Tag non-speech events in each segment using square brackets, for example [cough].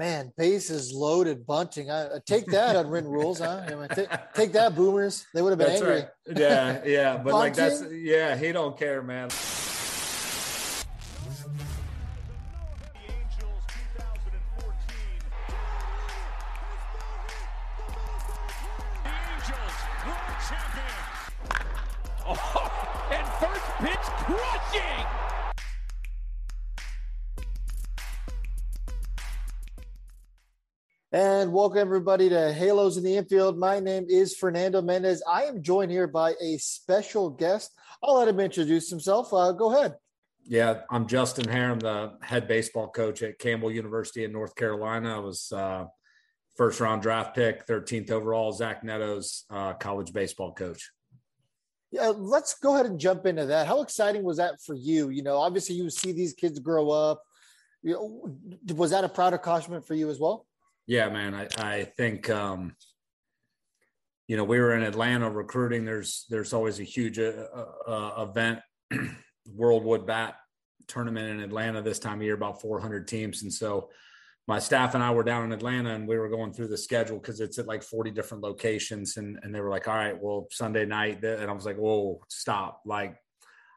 Man, bases loaded bunting. I, I take [laughs] that on written rules, huh? I mean, take, take, that, boomers. They would have been that's angry. Right. Yeah, yeah, but like that's yeah, he don't care, man. And welcome everybody to Halos in the Infield. My name is Fernando Mendez. I am joined here by a special guest. I'll let him introduce himself. Uh, go ahead. Yeah, I'm Justin Haire, the head baseball coach at Campbell University in North Carolina. I was uh, first round draft pick, 13th overall. Zach Neto's uh, college baseball coach. Yeah, let's go ahead and jump into that. How exciting was that for you? You know, obviously you see these kids grow up. You know, was that a proud accomplishment for you as well? Yeah, man. I, I think, um, you know, we were in Atlanta recruiting. There's, there's always a huge uh, uh, event, [clears throat] World Wood Bat tournament in Atlanta this time of year, about 400 teams. And so my staff and I were down in Atlanta and we were going through the schedule because it's at like 40 different locations. And, and they were like, all right, well, Sunday night. And I was like, whoa, stop. Like,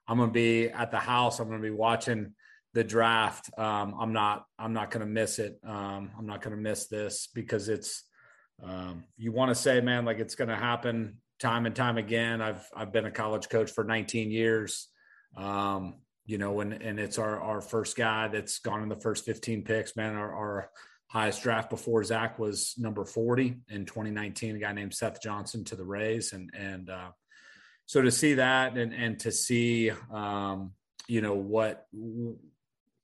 I'm going to be at the house. I'm going to be watching the draft. Um, I'm not I'm not going to miss it. Um, I'm not going to miss this because it's um, you want to say, man, like it's going to happen time and time again. I've I've been a college coach for 19 years. Um, you know, and and it's our our first guy that's gone in the first 15 picks. Man, our, our highest draft before Zach was number 40 in 2019. A guy named Seth Johnson to the Rays, and and uh, so to see that and and to see um, you know what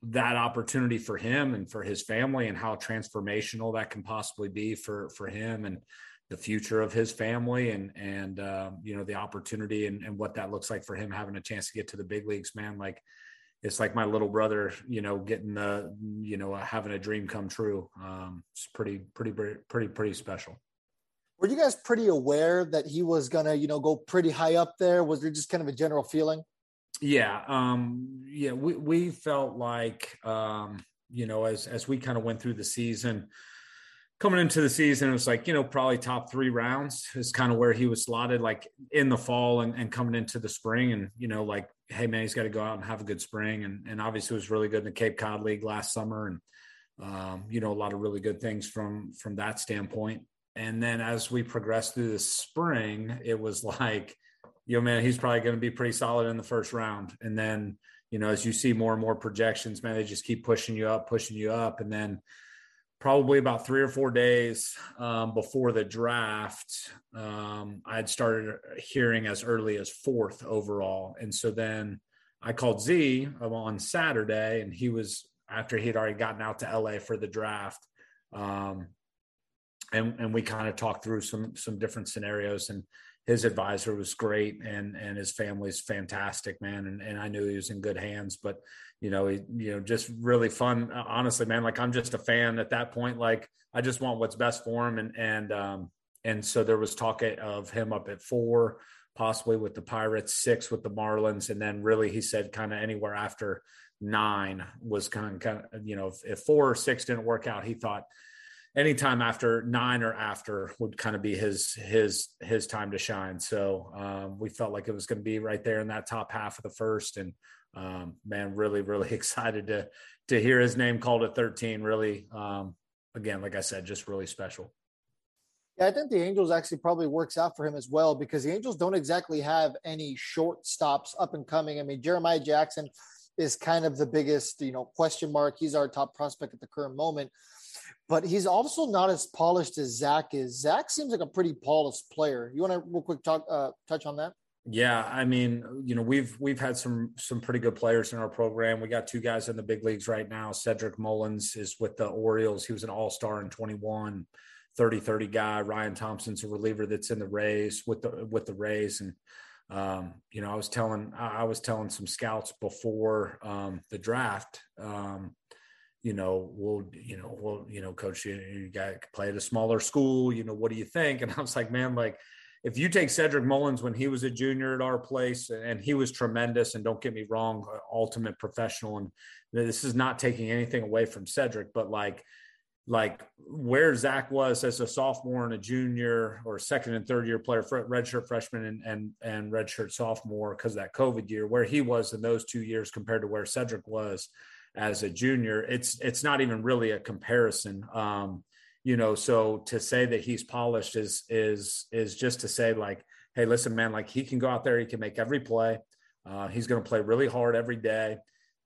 that opportunity for him and for his family and how transformational that can possibly be for for him and the future of his family and and uh, you know the opportunity and, and what that looks like for him having a chance to get to the big leagues man. Like it's like my little brother you know getting the you know having a dream come true. Um, it's pretty pretty pretty pretty special. Were you guys pretty aware that he was gonna you know go pretty high up there? Was there just kind of a general feeling yeah, um, yeah, we we felt like um, you know as as we kind of went through the season, coming into the season, it was like you know probably top three rounds is kind of where he was slotted, like in the fall and, and coming into the spring, and you know like hey man, he's got to go out and have a good spring, and and obviously was really good in the Cape Cod League last summer, and um, you know a lot of really good things from from that standpoint. And then as we progressed through the spring, it was [laughs] like you know, man, he's probably going to be pretty solid in the first round. And then, you know, as you see more and more projections, man, they just keep pushing you up, pushing you up. And then probably about three or four days um, before the draft, um, I had started hearing as early as fourth overall. And so then I called Z on Saturday, and he was after he had already gotten out to LA for the draft. Um, and, and we kind of talked through some some different scenarios and his advisor was great and and his family's fantastic man and, and i knew he was in good hands but you know he you know just really fun honestly man like i'm just a fan at that point like i just want what's best for him and and um and so there was talk of him up at four possibly with the pirates six with the marlins and then really he said kind of anywhere after nine was kind of, kind of you know if, if four or six didn't work out he thought anytime after nine or after would kind of be his his his time to shine. So um, we felt like it was going to be right there in that top half of the first, and um, man, really really [laughs] excited to to hear his name called at 13. Really, um, again, like I said, just really special. Yeah, I think the Angels actually probably works out for him as well because the Angels don't exactly have any shortstops up and coming. I mean, Jeremiah Jackson is kind of the biggest, you know, question mark. He's our top prospect at the current moment but he's also not as polished as Zach is. Zach seems like a pretty polished player. You want to real quick talk uh, touch on that? Yeah, I mean, you know, we've we've had some some pretty good players in our program. We got two guys in the big leagues right now. Cedric Mullins is with the Orioles. He was an All-Star in 21, 30-30 guy. Ryan Thompson's a reliever that's in the Rays with the with the Rays and um, you know, I was telling I was telling some scouts before um, the draft um, you know, we'll, you know, well, you know, coach, you, you got to play at a smaller school. You know, what do you think? And I was like, man, like, if you take Cedric Mullins when he was a junior at our place, and he was tremendous, and don't get me wrong, uh, ultimate professional, and this is not taking anything away from Cedric, but like like where Zach was as a sophomore and a junior or second and third year player, redshirt freshman and and, and redshirt sophomore because that COVID year, where he was in those two years compared to where Cedric was as a junior, it's it's not even really a comparison. Um, you know, so to say that he's polished is is is just to say like, hey, listen, man, like he can go out there, he can make every play. Uh, he's going to play really hard every day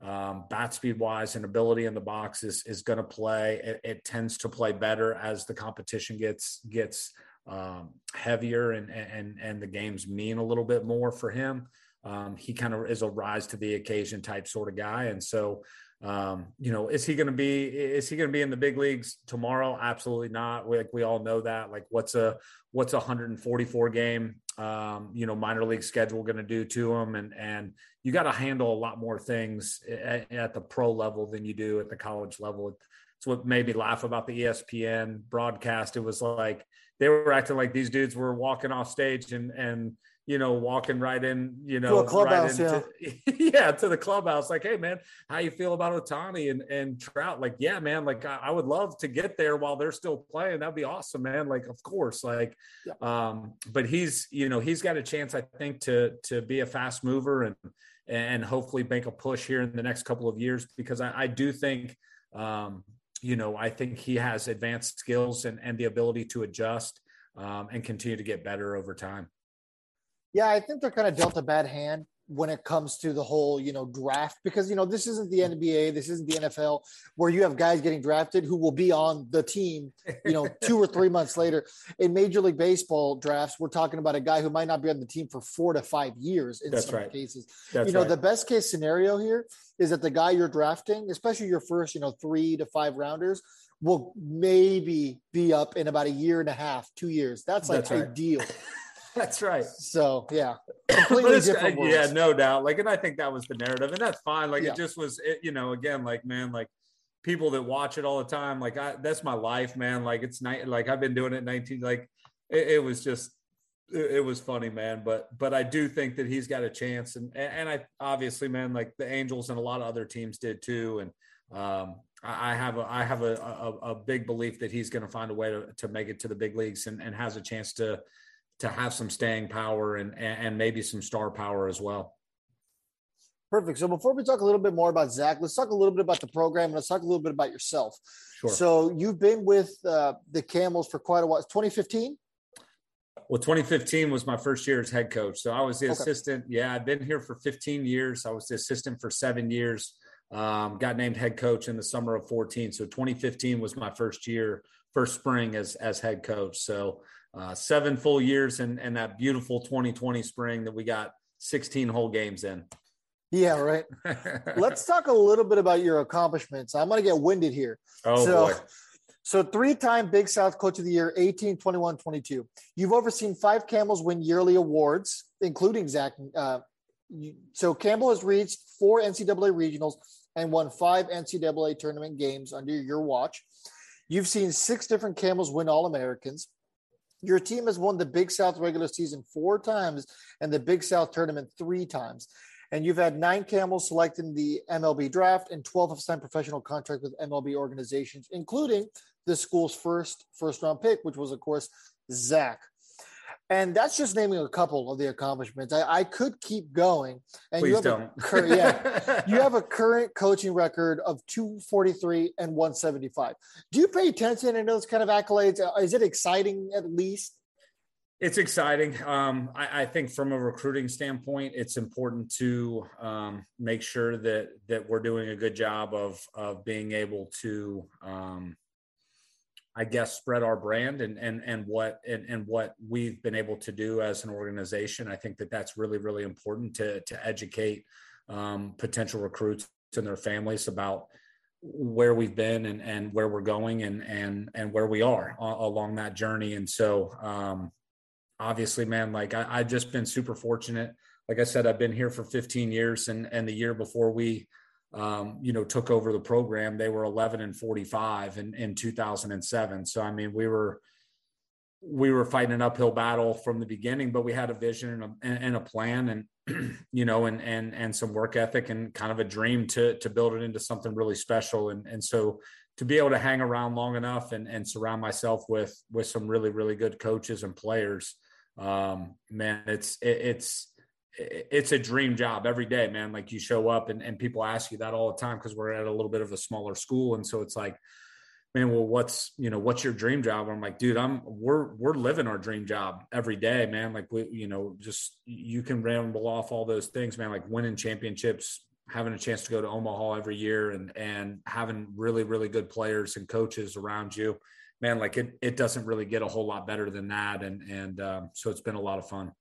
um, bat speed wise and ability in the box is is going to play. It, it, tends to play better as the competition gets gets um, heavier and and and the games mean a little bit more for him. Um, he kind of is a rise to the occasion type sort of guy, and so um, you know, is he going to be is he going to be in the big leagues tomorrow? Absolutely not. We, like we all know that. Like, what's a what's a 144 game um, you know minor league schedule going to do to him? And and you got to handle a lot more things at, at, the pro level than you do at the college level. It's what made me laugh about the ESPN broadcast. It was like they were acting like these dudes were walking off stage and and you know, walking right in, you know, to right into, yeah. [laughs] yeah, to the clubhouse. Like, hey, man, how you feel about Ohtani and, and Trout? Like, yeah, man, like I, I would love to get there while they're still playing. That'd be awesome, man. Like, of course, like, yeah. um, but he's, you know, he's got a chance, I think, to to be a fast mover and and hopefully make a push here in the next couple of years because I, I do think, um, you know, I think he has advanced skills and and the ability to adjust um, and continue to get better over time. Yeah, I think they're kind of dealt a bad hand when it comes to the whole, you know, draft because you know this isn't the NBA, this isn't the NFL where you have guys getting drafted who will be on the team, you know, [laughs] two or three months later. In Major League Baseball drafts, we're talking about a guy who might not be on the team for four to five years in That's some right. cases. That's you know, right. the best case scenario here is that the guy you're drafting, especially your first, you know, three to five rounders, will maybe be up in about a year and a half, two years. That's like That's right. ideal. [laughs] That's right. So yeah, [coughs] completely different. Worlds. Yeah, no doubt. Like, and I think that was the narrative, and that's fine. Like, yeah. it just was. It, you know, again, like, man, like people that watch it all the time, like, I that's my life, man. Like, it's night. Like, I've been doing it 19. Like, it, it was just. It, it was funny, man, but but I do think that he's got a chance, and and I obviously, man, like the Angels and a lot of other teams did too, and um, I have a I have a, a, a big belief that he's going to find a way to, to make it to the big leagues and, and has a chance to to have some staying power and and maybe some star power as well. Perfect. So before we talk a little bit more about Zach, let's talk a little bit about the program. Let's talk a little bit about yourself. Sure. So you've been with uh, the Camels for quite a while. 2015. Well, 2015 was my first year as head coach. So I was the okay. assistant. Yeah, I've been here for 15 years. I was the assistant for seven years. Um, got named head coach in the summer of 14. So 2015 was my first year, first spring as as head coach. So uh, seven full years and and that beautiful 2020 spring that we got 16 whole games in. Yeah, right. [laughs] Let's talk a little bit about your accomplishments. I'm going to get winded here. Oh so, boy. So three-time Big South Coach of the Year, 18, 21, 22. You've overseen five Camels win yearly awards, including Zach. Uh, so Campbell has reached four NCAA regionals and won five NCAA tournament games under your watch. You've seen six different Camels win All Americans. Your team has won the Big South regular season four times and the Big South tournament three times. And you've had nine camels selected in the MLB draft and 12 have signed professional contracts with MLB organizations, including the school's first first round pick, which was, of course, Zach. And that's just naming a couple of the accomplishments. I, I could keep going. And Please you have don't. A, cur- yeah, [laughs] you have a current coaching record of 243 and 175. Do you pay attention to those kind of accolades? Uh, is it exciting at least? It's exciting. Um, I, I, think from a recruiting standpoint, it's important to um, make sure that that we're doing a good job of of being able to um, I guess spread our brand and and and what and, and what we've been able to do as an organization. I think that that's really really important to to educate um, potential recruits and their families about where we've been and and where we're going and and and where we are along that journey. And so um, obviously, man, like I, I've just been super fortunate. Like I said, I've been here for 15 years, and and the year before we um, you know, took over the program, they were 11 and 45 in, in 2007. So, I mean, we were, we were fighting an uphill battle from the beginning, but we had a vision and a, and a plan and, [clears throat] you know, and, and, and some work ethic and kind of a dream to, to build it into something really special. And, and so to be able to hang around long enough and, and surround myself with with some really really good coaches and players um, man it's it, it's it's a dream job every day man. Like you show up and, and people ask you that all the time because we're at a little bit of a smaller school. And so it's like man well what's you know what's your dream job? I'm like dude i'm we're we're living our dream job every day man. Like we you know just you can ramble off all those things man. Like winning championships having a chance to go to Omaha every year and and having really really good players and coaches around you, man, like it it doesn't really get a whole lot better than that. And and um, so it's been a lot of fun.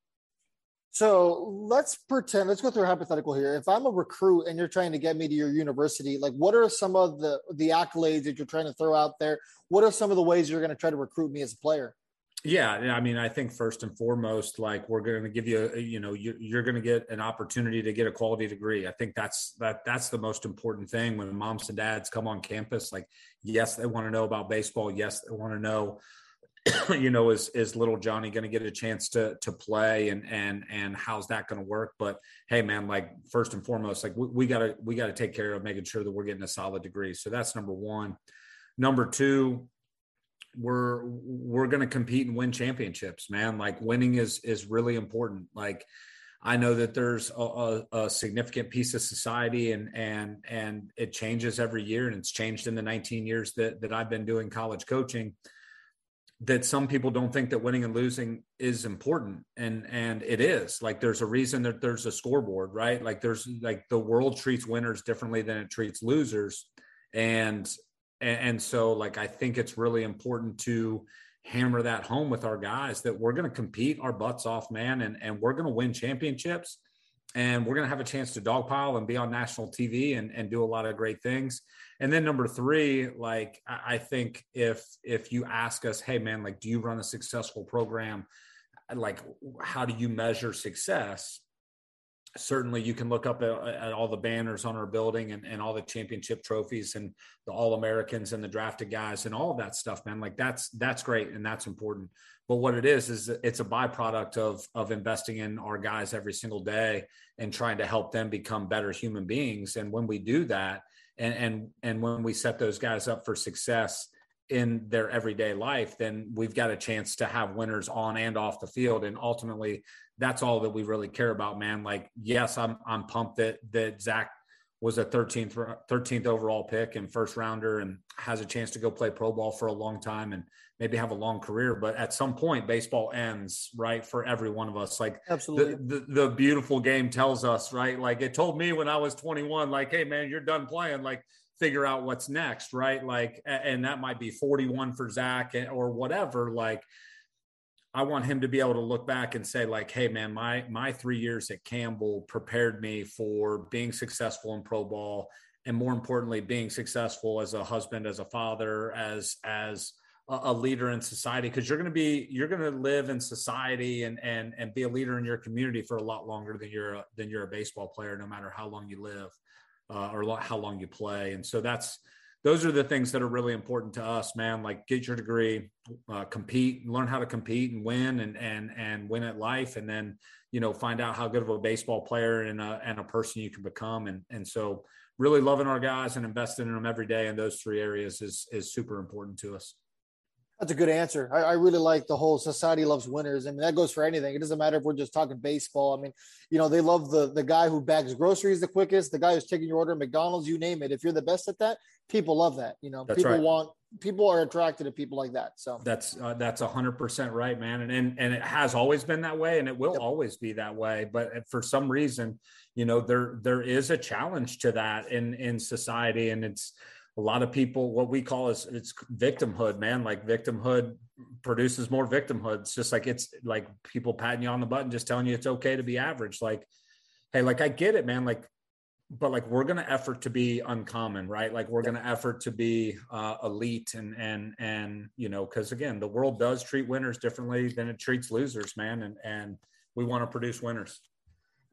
So let's pretend. Let's go through a hypothetical here. If I'm a recruit and you're trying to get me to your university, like what are some of the the accolades that you're trying to throw out there? What are some of the ways you're going to try to recruit me as a player? Yeah, I mean, I think first and foremost, like we're going to give you, a, you know, you're, you're going to get an opportunity to get a quality degree. I think that's that that's the most important thing when moms and dads come on campus. Like, yes, they want to know about baseball. Yes, they want to know, [coughs] you know, is is little Johnny going to get a chance to to play and and and how's that going to work? But hey, man, like first and foremost, like we got to we got to take care of making sure that we're getting a solid degree. So that's number one. Number two, we're we're going to compete and win championships man like winning is is really important like i know that there's a, a, a, significant piece of society and and and it changes every year and it's changed in the 19 years that that i've been doing college coaching that some people don't think that winning and losing is important and and it is. Like there's a reason that there's a scoreboard right? Like there's like the world treats winners differently than it treats losers. And and, so, like, I think it's really important to hammer that home with our guys that we're going to compete our butts off, man, and, and we're going to win championships and we're going to have a chance to dogpile and be on national TV and, and do a lot of great things. And then number three, like I think if if you ask us, hey man, like do you run a successful program? Like how do you measure success? Certainly you can look up at, at, all the banners on our building and, and all the championship trophies and the all americans and the drafted guys and all of that stuff man. Like that's that's great and that's important. But what it is is it's a byproduct of of investing in our guys every single day and trying to help them become better human beings. And when we do that and and and when we set those guys up for success in their everyday life, then we've got a chance to have winners on and off the field. And ultimately, that's all that we really care about, man. Like, yes, I'm I'm pumped that that Zach was a 13th 13th overall pick and first rounder and has a chance to go play pro ball for a long time and maybe have a long career. But at some point baseball ends right for every one of us. Like absolutely. the, the, the beautiful game tells us right? Like it told me when i was 21 like hey man you're done playing. Like figure out what's next, right? Like, and that might be 41 for Zach or whatever. Like, I want him to be able to look back and say, like, hey, man, my my three years at Campbell prepared me for being successful in pro ball, and more importantly, being successful as a husband, as a father, as as a, leader in society because you're going to be you're going to live in society and and and be a leader in your community for a lot longer than you're a, than you're a baseball player no matter how long you live uh, or how long you play. And so that's those are the things that are really important to us, man. Like get your degree, uh, compete, learn how to compete and win, and and and win at life, and then you know find out how good of a baseball player and a and a person you can become. And and so really loving our guys and investing in them every day in those three areas is is super important to us. That's a good answer. I, I, really like the whole society loves winners. I mean, that goes for anything. It doesn't matter if we're just talking baseball. I mean, you know, they love the the guy who bags groceries the quickest, the guy who's taking your order, at McDonald's, you name it. If you're the best at that, people love that. You know, that's people right. want people are attracted to people like that. So that's uh, that's a hundred percent right, man. And, and and it has always been that way, and it will yep. always be that way. But for some reason, you know, there there is a challenge to that in in society, and it's a lot of people what we call is it's victimhood man. Like victimhood produces more victimhood. It's just like it's like people patting you on the button just telling you it's okay to be average. Like hey like i get it man. Like but like we're gonna effort to be uncommon right? Like we're gonna effort to be uh, elite and and and you know because again the world does treat winners differently than it treats losers man. And and we want to produce winners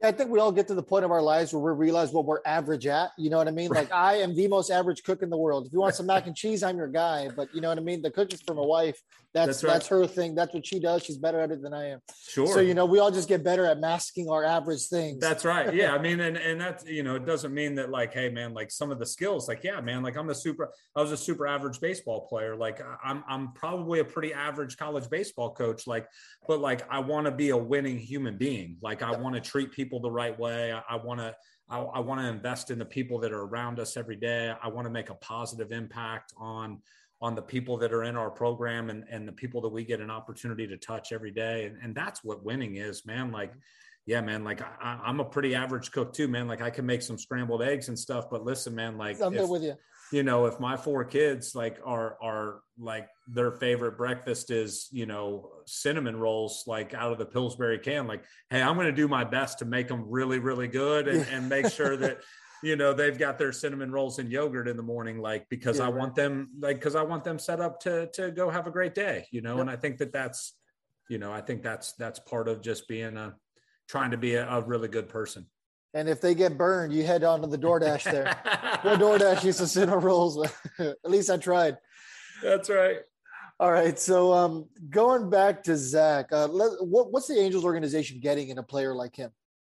I think we all get to the point of our lives where we realize what we're average at. You know what I mean? Like I am the most average cook in the world. If you want some mac and cheese, I'm your guy. But you know what I mean? The cooking's for my wife. That's that's, right. that's, her thing. That's what she does. She's better at it than I am. Sure. So you know, we all just get better at masking our average things. That's right. [laughs] Yeah. I mean, and and that's you know, it doesn't mean that like, hey man, like some of the skills, like yeah, man, like I'm a super. I was a super average baseball player. Like I'm I'm probably a pretty average college baseball coach. Like, but like I want to be a winning human being. Like I want to treat people the right way. I, I want to. I, I want to invest in the people that are around us every day. I want to make a positive impact on on the people that are in our program and, and the people that we get an opportunity to touch every day. And, and that's what winning is, man. Mm-hmm. Like, yeah, man, like I, am a pretty average cook too, man. Like I can make some scrambled eggs and stuff, but listen, man, like I'm there with you. You know, if my four kids like are are like their favorite breakfast is, you know, cinnamon rolls like out of the Pillsbury can, like, hey, I'm gonna do my best to make them really, really good and, and make sure that [laughs] you know they've got their cinnamon rolls and yogurt in the morning like because yeah, i right. want them like because i want them set up to to go have a great day you know? Yep. and i think that that's you know i think that's that's part of just being a trying to be a, a really good person. And if they get burned you head on to the doordash there. [laughs] The doordash used to cinnamon rolls. [laughs] At least i tried. That's right. All right so um going back to zach uh, let, what, what's the angels organization getting in a player like him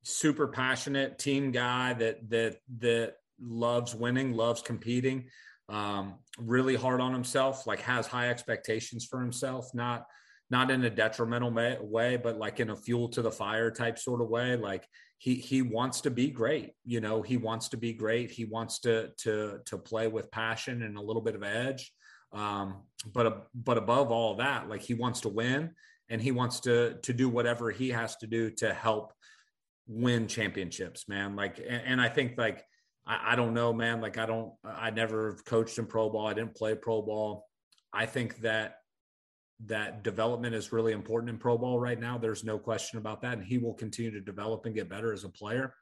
super passionate team guy that that that loves winning, loves competing, um, really hard on himself, like has high expectations for himself, not not in a detrimental way, but like in a fuel to the fire type sort of way. Like he he wants to be great, you know, he wants to be great. He wants to to to play with passion and a little bit of edge. Um, but but above all that, like he wants to win and he wants to to do whatever he has to do to help win championships, man. Like, and, and I think like, I, I, don't know, man. Like, I don't, I never coached in pro ball. I didn't play pro ball. I think that that development is really important in pro ball right now. There's no question about that. And he will continue to develop and get better as a player.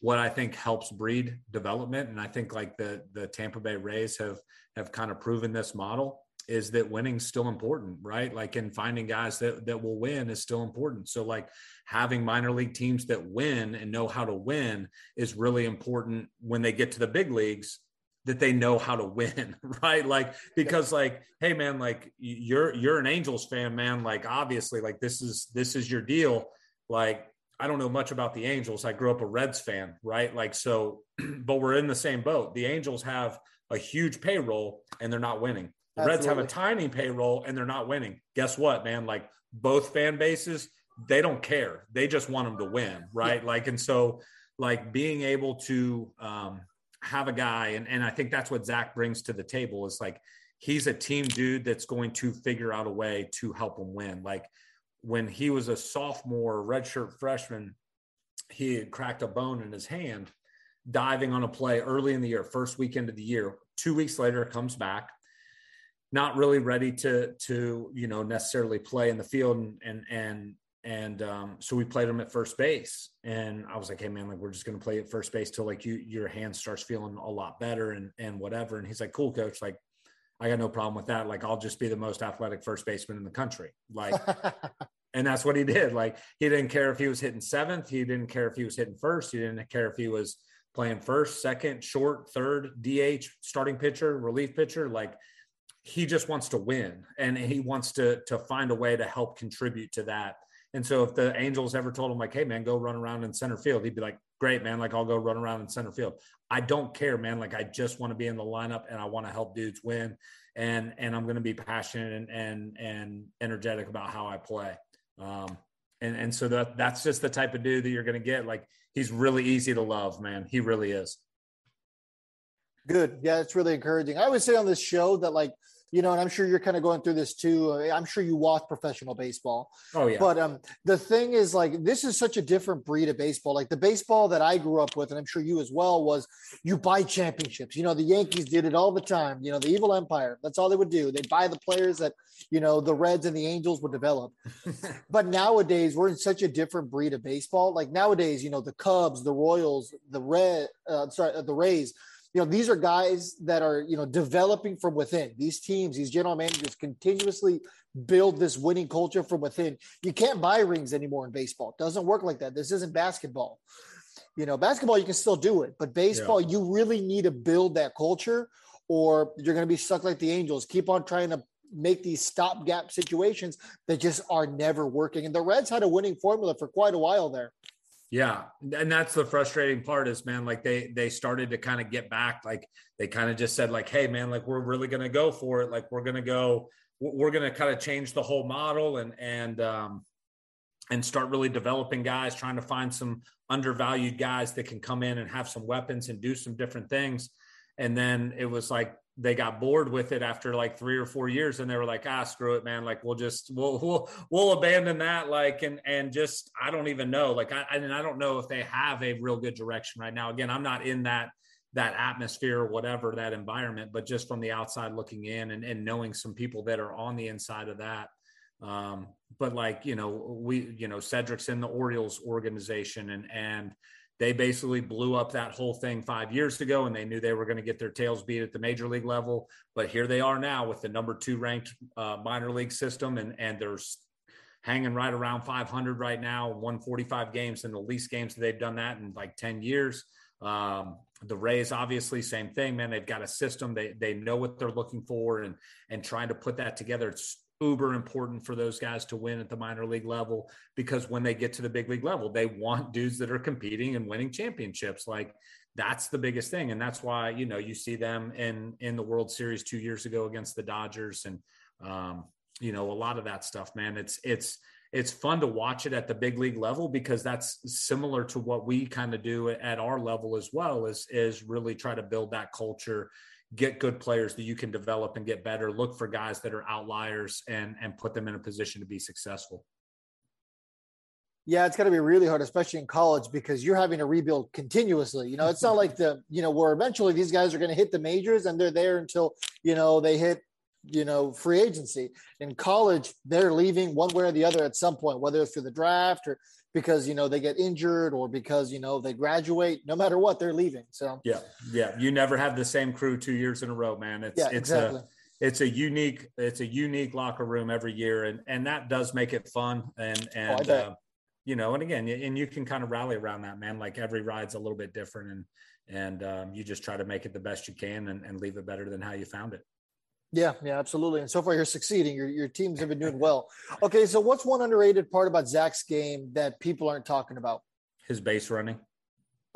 What I think helps breed development, and I think like the the Tampa Bay Rays have have kind of proven this model is that winning's still important, right? Like in finding guys that that will win is still important. So like having minor league teams that win and know how to win is really important when they get to the big leagues that they know how to win, [laughs] right? Like because like hey man, like you're you're an Angels fan, man, like obviously like this is this is your deal. Like I don't know much about the Angels. I grew up a Reds fan, right? Like so [clears throat] but we're in the same boat. The Angels have a huge payroll and they're not winning the Reds have a tiny payroll and they're not winning. Guess what, man? Like both fan bases, they don't care. They just want them to win, right? Yeah. Like, and so like being able to um, have a guy, and, and I think that's what Zach brings to the table is like he's a team dude that's going to figure out a way to help him win. Like when he was a sophomore, redshirt freshman, he had cracked a bone in his hand diving on a play early in the year, first weekend of the year. Two weeks later, comes back not really ready to to you know necessarily play in the field and and and and um, so we played him at first base. And i was like hey man like we're just going to play at first base till like you your hand starts feeling a lot better and and whatever. And he's like cool coach. Like i got no problem with that. Like i'll just be the most athletic first baseman in the country. Like [laughs] and that's what he did. Like he didn't care if he was hitting seventh. He didn't care if he was hitting first. He didn't care if he was playing first second short third dh starting pitcher relief pitcher. Like he just wants to win and he wants to to find a way to help contribute to that. And so if the Angels ever told him like, "Hey man, go run around in center field," he'd be like, "Great man, like I'll go run around in center field. I don't care, man. Like I just want to be in the lineup and I want to help dudes win, and and I'm going to be passionate and and and energetic about how I play." Um, and and so that that's just the type of dude that you're going to get. Like he's really easy to love, man. He really is. Good. Yeah, it's really encouraging. I would say on this show that like you know, and I'm sure you're kind of going through this too. I'm sure you watch professional baseball. Oh yeah. But um, the thing is, like, this is such a different breed of baseball. Like the baseball that I grew up with, and I'm sure you as well, was you buy championships. You know, the Yankees did it all the time. You know, the evil empire. That's all they would do. They'd buy the players that you know the Reds and the Angels would develop. [laughs] but nowadays, we're in such a different breed of baseball. Like nowadays, you know, the Cubs, the Royals, the Red, uh, sorry, uh, the Rays you know, these are guys that are, you know, developing from within. These teams, these general managers continuously build this winning culture from within. You can't buy rings anymore in baseball. It doesn't work like that. This isn't basketball. You know, basketball, you can still do it, but baseball, yeah. you really need to build that culture or you're going to be stuck like the Angels. Keep on trying to make these stopgap situations that just are never working. And the Reds had a winning formula for quite a while there. Yeah, and that's the frustrating part is man, like they they started to kind of get back, like they kind of just said like, hey man, like we're really gonna go for it, like we're gonna go, we're gonna kind of change the whole model and and um and start really developing guys, trying to find some undervalued guys that can come in and have some weapons and do some different things. And then it was like they got bored with it after like three or four years and they were like ah screw it man. Like we'll just we'll we'll we'll abandon that like and and just i don't even know. Like i and i don't know if they have a real good direction right now. Again i'm not in that that atmosphere or whatever that environment but just from the outside looking in and, and knowing some people that are on the inside of that um but like you know we you know cedric's in the orioles organization and and they basically blew up that whole thing five years ago and they knew they were going to get their tails beat at the major league level. But here they are now with the number two ranked uh, minor league system and, and they're hanging right around 500 right now, 145 games in the least games that they've done that in like 10 years. Um, the Rays, obviously, same thing, man. They've got a system. They they know what they're looking for, and and trying to put that together. It's uber important for those guys to win at the minor league level because when they get to the big league level, they want dudes that are competing and winning championships. Like that's the biggest thing. And that's why, you know, you see them in, in the world series two years ago against the Dodgers and, um, you know, a lot of that stuff, man, it's, it's, it's fun to watch it at the big league level because that's similar to what we kind of do at our level as well is is really try to build that culture get good players that you can develop and get better look for guys that are outliers and and put them in a position to be successful. Yeah it's got to be really hard especially in college because you're having to rebuild continuously you know? It's not like the you know where eventually these guys are going to hit the majors and they're there until you know they hit you know free agency. In college they're leaving one way or the other at some point whether it's through the draft or because you know they get injured or because you know they graduate no matter what they're leaving so. Yeah yeah you never have the same crew two years in a row man. It's yeah, it's exactly. a it's a unique it's a unique locker room every year and and that does make it fun and oh, and oh, uh, you know and again and you can kind of rally around that man like every ride's a little bit different and and um, you just try to make it the best you can and, and leave it better than how you found it yeah, yeah, absolutely. And so far, you're succeeding. Your your teams have been doing well. Okay, so what's one underrated part about Zach's game that people aren't talking about? His base running.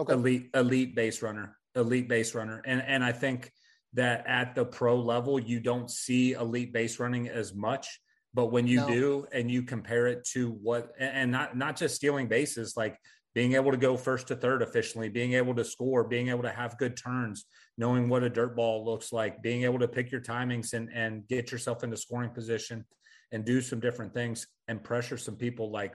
Okay. Elite, elite base runner, elite base runner, and and I think that at the pro level, you don't see elite base running as much. But when you no. do, and you compare it to what, and not not just stealing bases, like being able to go first to third efficiently, being able to score, being able to have good turns, knowing what a dirt ball looks like, being able to pick your timings and, and get yourself into scoring position and do some different things and pressure some people like,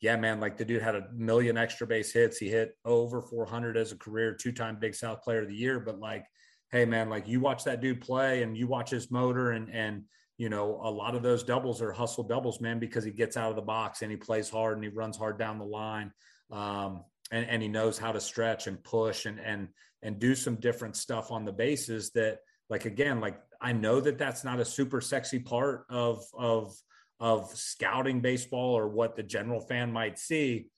yeah, man, like the dude had a million extra base hits. He hit over 400 as a career, two time Big South player of the year. But like, hey, man, like you watch that dude play and you watch his motor and, and, you know, a lot of those doubles are hustle doubles, man, because he gets out of the box and he plays hard and he runs hard down the line um, and, and he knows how to stretch and push and and and do some different stuff on the bases that like again like I know that that's not a super sexy part of of of scouting baseball or what the general fan might see.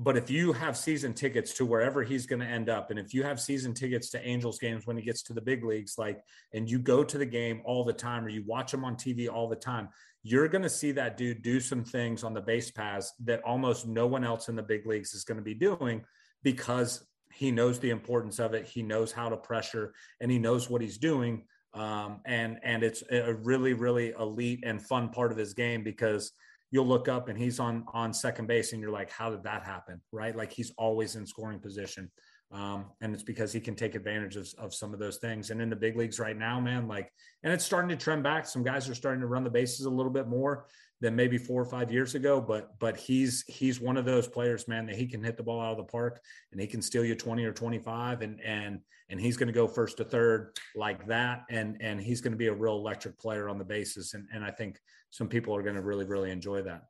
But if you have season tickets to wherever he's going to end up and if you have season tickets to angels games when he gets to the big leagues like and you go to the game all the time or you watch him on tv all the time you're going to see that dude do some things on the base paths that almost no one else in the big leagues is going to be doing because he knows the importance of it. He knows how to pressure and he knows what he's doing. Um, and and it's a really really elite and fun part of his game because you'll look up and he's on on second base and you're like how did that happen? Right? Like he's always in scoring position um, and it's because he can take advantage of, of some of those things. And in the big leagues right now man like and it's starting to trend back. Some guys are starting to run the bases a little bit more than maybe four or five years ago but but he's he's one of those players man that he can hit the ball out of the park and he can steal you 20 or 25 and and and he's going to go first to third like that. And and he's going to be a real electric player on the bases. And and i think some people are going to really really enjoy that.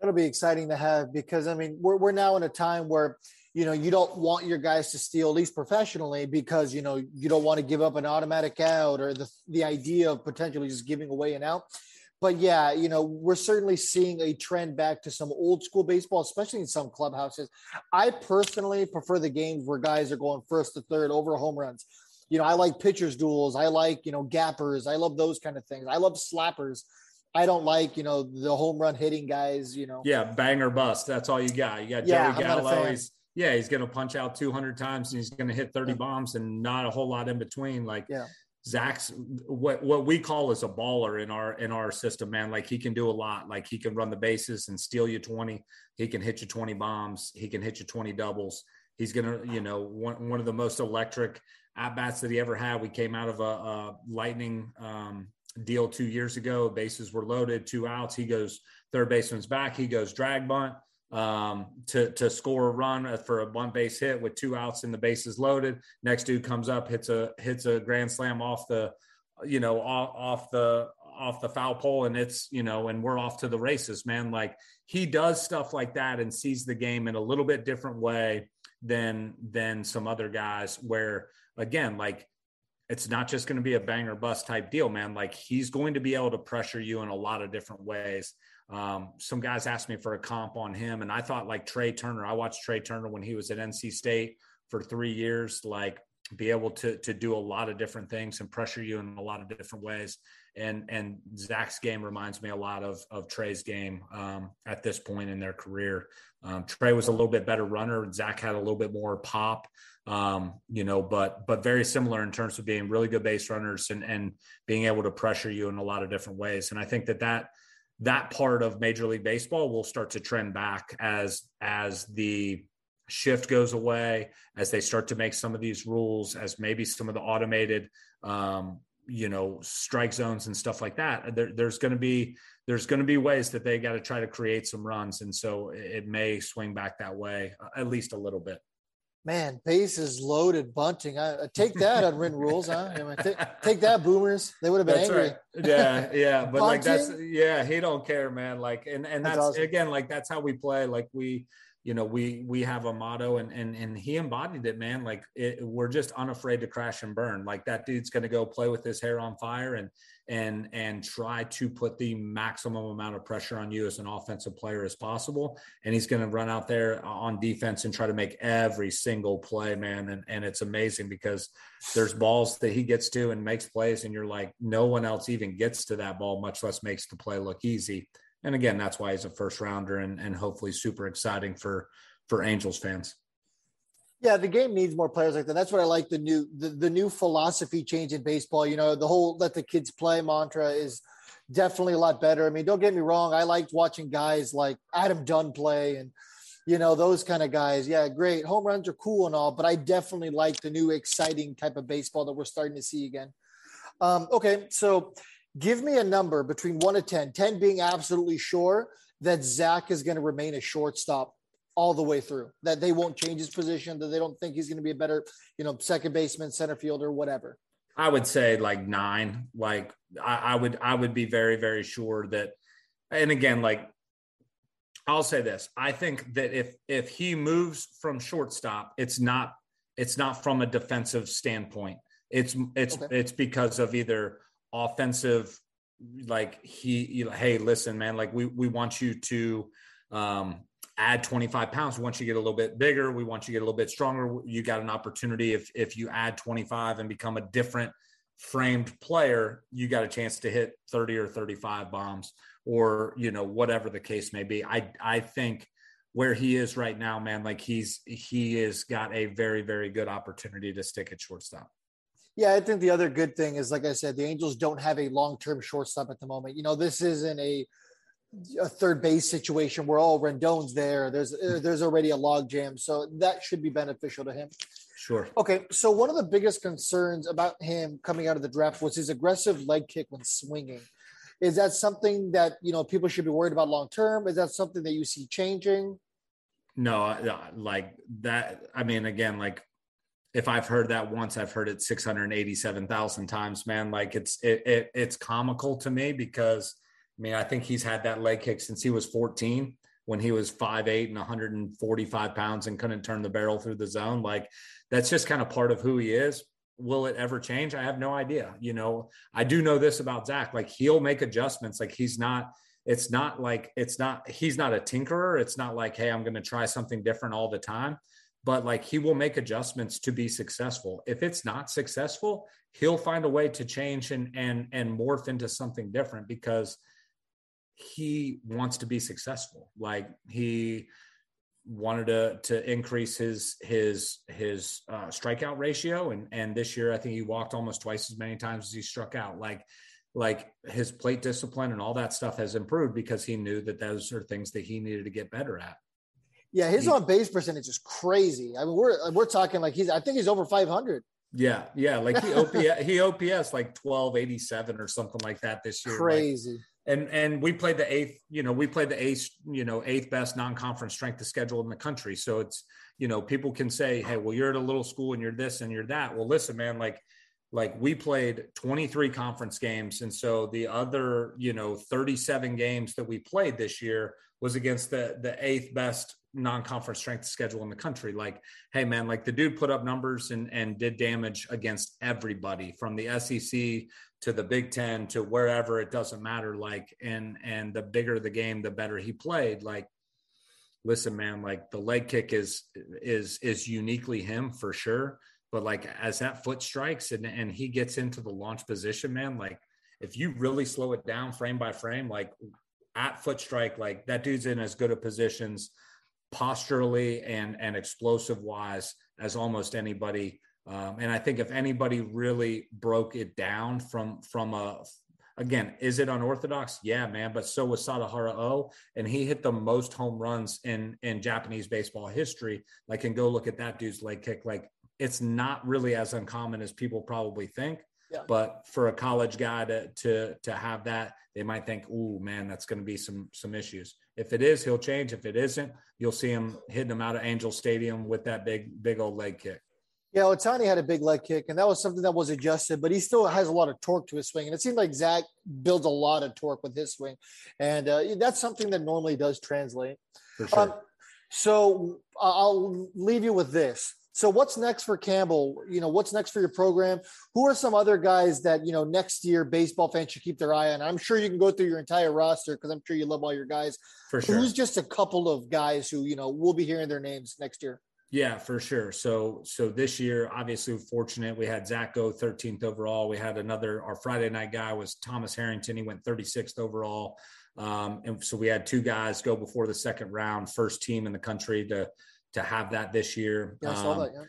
That'll be exciting to have because i mean we're, we're now in a time where you know, you don't want your guys to steal, at least professionally, because you know you don't want to give up an automatic out or the the idea of potentially just giving away an out. But yeah, you know, we're certainly seeing a trend back to some old school baseball, especially in some clubhouses. I personally prefer the games where guys are going first to third over home runs. You know, I like pitchers duels. I like, you know, gappers. I love those kind of things. I love slappers. I don't like, you know, the home run hitting guys, you know. Yeah, bang or bust. That's all you got. You got yeah, Joey Gallo. He's yeah, he's going to punch out 200 times and he's going to hit 30 bombs and not a whole lot in between. Like yeah. Zach's what what we call is a baller in our in our system, man. Like he can do a lot. Like he can run the bases and steal you 20. He can hit you 20 bombs. He can hit you 20 doubles. He's gonna, you know, one one of the most electric at bats that he ever had. We came out of a, a lightning um, deal two years ago. Bases were loaded, two outs. He goes third baseman's back. He goes drag bunt um, to to score a run for a one base hit with two outs and the bases loaded. Next dude comes up, hits a hits a grand slam off the, you know, off, off the off the foul pole, and it's you know, and we're off to the races, man. Like he does stuff like that and sees the game in a little bit different way than than some other guys. Where again, like it's not just going to be a banger bust type deal, man. Like he's going to be able to pressure you in a lot of different ways. Um, some guys asked me for a comp on him, and I thought like Trea Turner. I watched Trea Turner when he was at NC State for three years, like be able to to do a lot of different things and pressure you in a lot of different ways. And and Zach's game reminds me a lot of of Trea's game um, at this point in their career. Um, Trea was a little bit better runner. Zach had a little bit more pop, um, you know, but but very similar in terms of being really good base runners and and being able to pressure you in a lot of different ways. And I think that that that part of Major League Baseball will start to trend back as as the shift goes away, as they start to make some of these rules, as maybe some of the automated, um, you know, strike zones and stuff like that. There, there's going to be there's going to be ways that they got to try to create some runs, and so it may swing back that way uh, at least a little bit man, bases loaded bunting. I, take [laughs] that unwritten rules, huh? I mean, take, take, that, boomers. They would have been that's angry. Right. Yeah, yeah, but like that's yeah, he don't care, man. Like, and and that's, that's awesome. again, like that's how we play. Like we, you know, we we have a motto, and and and he embodied it, man. Like it, we're just unafraid to crash and burn. Like that dude's gonna go play with his hair on fire and and and try to put the maximum amount of pressure on you as an offensive player as possible. And he's going to run out there on defense and try to make every single play, man. And and it's amazing because there's balls that he gets to and makes plays, and you're like, no one else even gets to that ball, much less makes the play look easy. And again, that's why he's a first rounder and and hopefully super exciting for for Angels fans. Yeah, the game needs more players like that. That's what I like the new the, the new philosophy change in baseball. You know, the whole let the kids play mantra is definitely a lot better. I mean, don't get me wrong, I liked watching guys like Adam Dunn play and you know, those kind of guys. Yeah, great. Home runs are cool and all, but I definitely like the new exciting type of baseball that we're starting to see again. Um, okay, so give me a number between one to 10, 10 being absolutely sure that Zach is going to remain a shortstop all the way through. That they won't change his position. That they don't think he's going to be a better, you know, second baseman, center fielder, whatever. I would say like nine. Like I, I would, I would be very, very sure that. And again, like I'll say this: I think that if if he moves from shortstop, it's not it's not from a defensive standpoint. It's it's okay. it's because of either offensive, like he, you know, hey, listen, man, like we we want you to um, add 25 pounds. Once you get a little bit bigger, we want you to get a little bit stronger. You got an opportunity if if you add 25 and become a different framed player, you got a chance to hit 30 or 35 bombs or you know whatever the case may be. I I think where he is right now, man, like he's he has got a very very good opportunity to stick at shortstop. Yeah, I think the other good thing is, like I said, the Angels don't have a long term shortstop at the moment. You know, this isn't a a third base situation where all oh, Rendon's there. There's uh, there's already a log jam, so that should be beneficial to him. Sure. Okay, so one of the biggest concerns about him coming out of the draft was his aggressive leg kick when swinging. Is that something that you know people should be worried about long term? Is that something that you see changing? No, like that. I mean, again, like if I've heard that once, I've heard it six hundred eighty-seven thousand times. Man, like it's it, it it's comical to me because I mean, I think he's had that leg kick since he was 14. when he was five eight and 145 pounds and couldn't turn the barrel through the zone. Like that's just kind of part of who he is. Will it ever change? I have no idea. You know, I do know this about Zach. Like he'll make adjustments. Like he's not, it's not like, it's not, he's not a tinkerer. It's not like, hey, I'm going to try something different all the time. But like he will make adjustments to be successful. If it's not successful, he'll find a way to change and and and morph into something different because he wants to be successful. Like he wanted to to increase his his his uh, strikeout ratio, and and this year I think he walked almost twice as many times as he struck out. Like like his plate discipline and all that stuff has improved because he knew that those are things that he needed to get better at. Yeah, his on base percentage is crazy. I mean, we're we're talking like he's I think he's over 500. Yeah, yeah, like he OPS [laughs] he OPS like 1287 or something like that this year. Crazy. Like, and and we played the eighth you know we played the eighth you know eighth best non-conference strength of schedule in the country. So it's you know people can say hey well you're at a little school and you're this and you're that. Well listen man like like we played 23 conference games. And so the other you know 37 games that we played this year was against the the eighth best non-conference strength schedule in the country. Like hey man like the dude put up numbers and and did damage against everybody from the SEC to the Big 10 to wherever it doesn't matter like and and the bigger the game the better he played like listen man like the leg kick is is is uniquely him for sure but like as that foot strikes and and he gets into the launch position man like if you really slow it down frame by frame like at foot strike like that dude's in as good of positions posturally and and explosive wise as almost anybody. Um, and I think if anybody really broke it down from from a again, is it unorthodox? Yeah, man. But so was Sadahara O, and he hit the most home runs in in Japanese baseball history. Like, and go look at that dude's leg kick. Like, it's not really as uncommon as people probably think. Yeah. But for a college guy to to to have that, they might think, "Ooh, man, that's going to be some some issues." If it is, he'll change. If it isn't, you'll see him hitting them out of Angel Stadium with that big big old leg kick. Yeah, Ohtani had a big leg kick, and that was something that was adjusted, but he still has a lot of torque to his swing. And it seemed like Zach builds a lot of torque with his swing, and uh, that's something that normally does translate. For sure. Um, so I'll leave you with this. So what's next for Campbell? You know, what's next for your program? Who are some other guys that, you know, next year baseball fans should keep their eye on? I'm sure you can go through your entire roster because I'm sure you love all your guys. For sure. Who's just a couple of guys who, you know, we'll be hearing their names next year? Yeah, for sure. So, so this year, obviously, fortunate we had Zach go 13th overall. We had another. Our Friday night guy was Thomas Harrington. He went 36th overall. Um, and so we had two guys go before the second round, first team in the country to to have that this year. Yeah, I saw um, that. Yeah.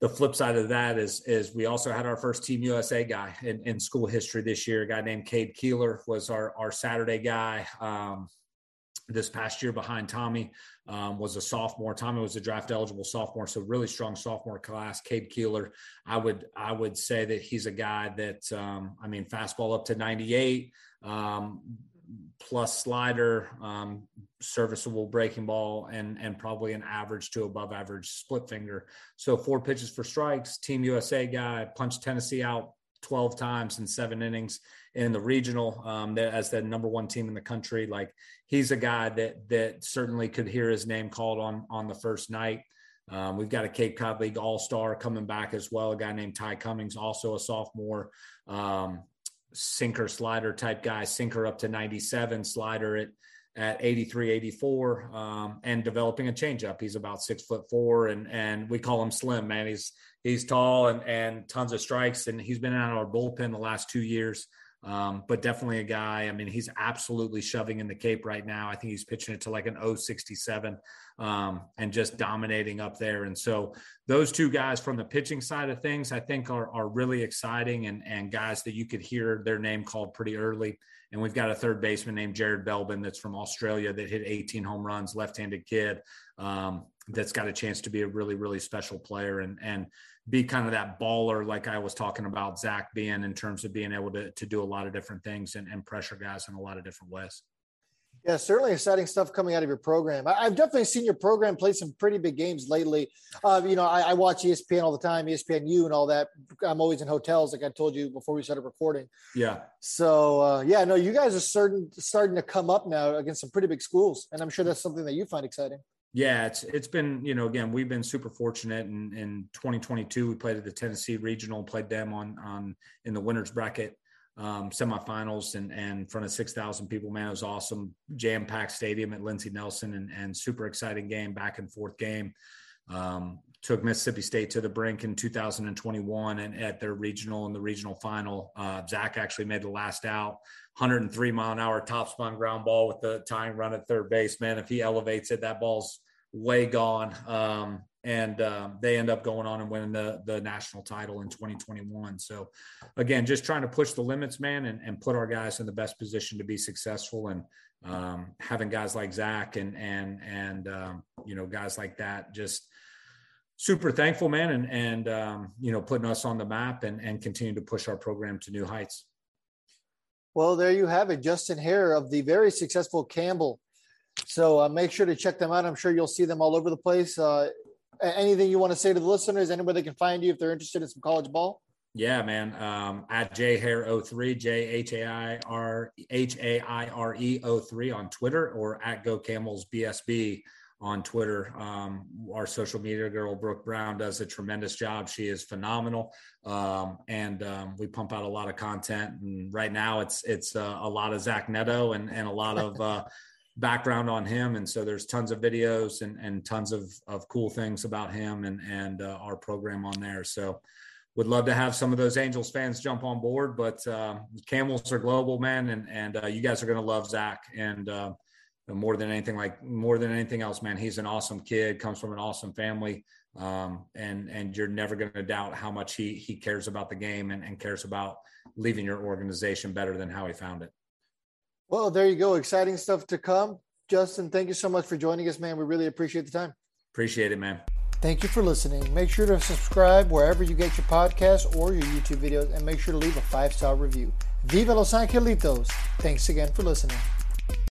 The flip side of that is is we also had our first Team USA guy in, in school history this year. A guy named Cade Kuehler was our our Saturday guy. Um, this past year behind Tommy um, was a sophomore. Tommy was a draft eligible sophomore, so really strong sophomore class. Cade Kuehler, I would I would say that he's a guy that um, I mean fastball up to 98, um, plus slider, um, serviceable breaking ball, and and probably an average to above average split finger. So four pitches for strikes. Team USA guy punched Tennessee out 12 times in seven innings in the regional um, as the number one team in the country. Like he's a guy that that certainly could hear his name called on on the first night. Um, we've got a Cape Cod League All Star coming back as well. A guy named Ty Cummings, also a sophomore. Um, sinker slider type guy, sinker up to 97, slider at at 83, 84, um, and developing a changeup. He's about six foot four, and and we call him Slim. Man, he's he's tall and and tons of strikes, and he's been out of our bullpen the last two years. Um, but definitely a guy. I mean, he's absolutely shoving in the Cape right now. I think he's pitching it to like an 067 um, and just dominating up there. And so those two guys from the pitching side of things, I think are, are really exciting and, and guys that you could hear their name called pretty early. And we've got a third baseman named Jared Belbin that's from Australia that hit 18 home runs, left-handed kid um, that's got a chance to be a really, really special player and and be kind of that baller like I was talking about Zach being in terms of being able to to do a lot of different things and, and pressure guys in a lot of different ways. Yeah, certainly exciting stuff coming out of your program. I, have definitely seen your program play some pretty big games lately. Uh, you know, I, I, watch ESPN all the time, ESPNU and all that. I'm always in hotels, like I told you before we started recording. Yeah. So uh, yeah, no, you guys are starting starting to come up now against some pretty big schools, and I'm sure that's something that you find exciting. Yeah, it's it's been you know again we've been super fortunate in in 2022 we played at the Tennessee Regional, played them on on in the winners bracket um, semifinals and, and in front of 6,000 people. Man, it was awesome. Jam packed stadium at Lindsey Nelson and, and super exciting game, back and forth game. Um, took Mississippi State to the brink in 2021 and at their regional and the regional final. Uh, Zach actually made the last out, 103 mile an hour top spun ground ball with the tying run at third base. Man, if he elevates it, that ball's way gone. Um, and um, they end up going on and winning the the national title in 2021. So, again, just trying to push the limits, man, and, and put our guys in the best position to be successful. And um, having guys like Zach and and and um, you know guys like that, just super thankful, man, and and um, you know putting us on the map and and continue to push our program to new heights. Well, there you have it, Justin Haire of the very successful Campbell. So uh, make sure to check them out. I'm sure you'll see them all over the place. Uh, anything you want to say to the listeners? Anywhere they can find you if they're interested in some college ball? Yeah, man. Um, at JHaire03, J H A I R H A I R E 03 on Twitter or at Go Camels BSB on Twitter. Um, our social media girl, Brooke Brown, does a tremendous job. She is phenomenal. Um, and um, we pump out a lot of content. And right now it's, it's uh, a lot of Zach Neto and, and a lot of, uh, [laughs] background on him. And so there's tons of videos and, and tons of, of cool things about him and and uh, our program on there. So would love to have some of those angels fans jump on board but uh, camels are global man. And and uh, you guys are going to love zach. And uh, more than anything like more than anything else man he's an awesome kid comes from an awesome family. Um, and and you're never going to doubt how much he he cares about the game and, and cares about leaving your organization better than how he found it well, there you go. Exciting stuff to come. Justin, thank you so much for joining us, man. We really appreciate the time. Appreciate it, man. Thank you for listening. Make sure to subscribe wherever you get your podcasts or your YouTube videos and make sure to leave a five star review. Viva Los Angelitos. Thanks again for listening.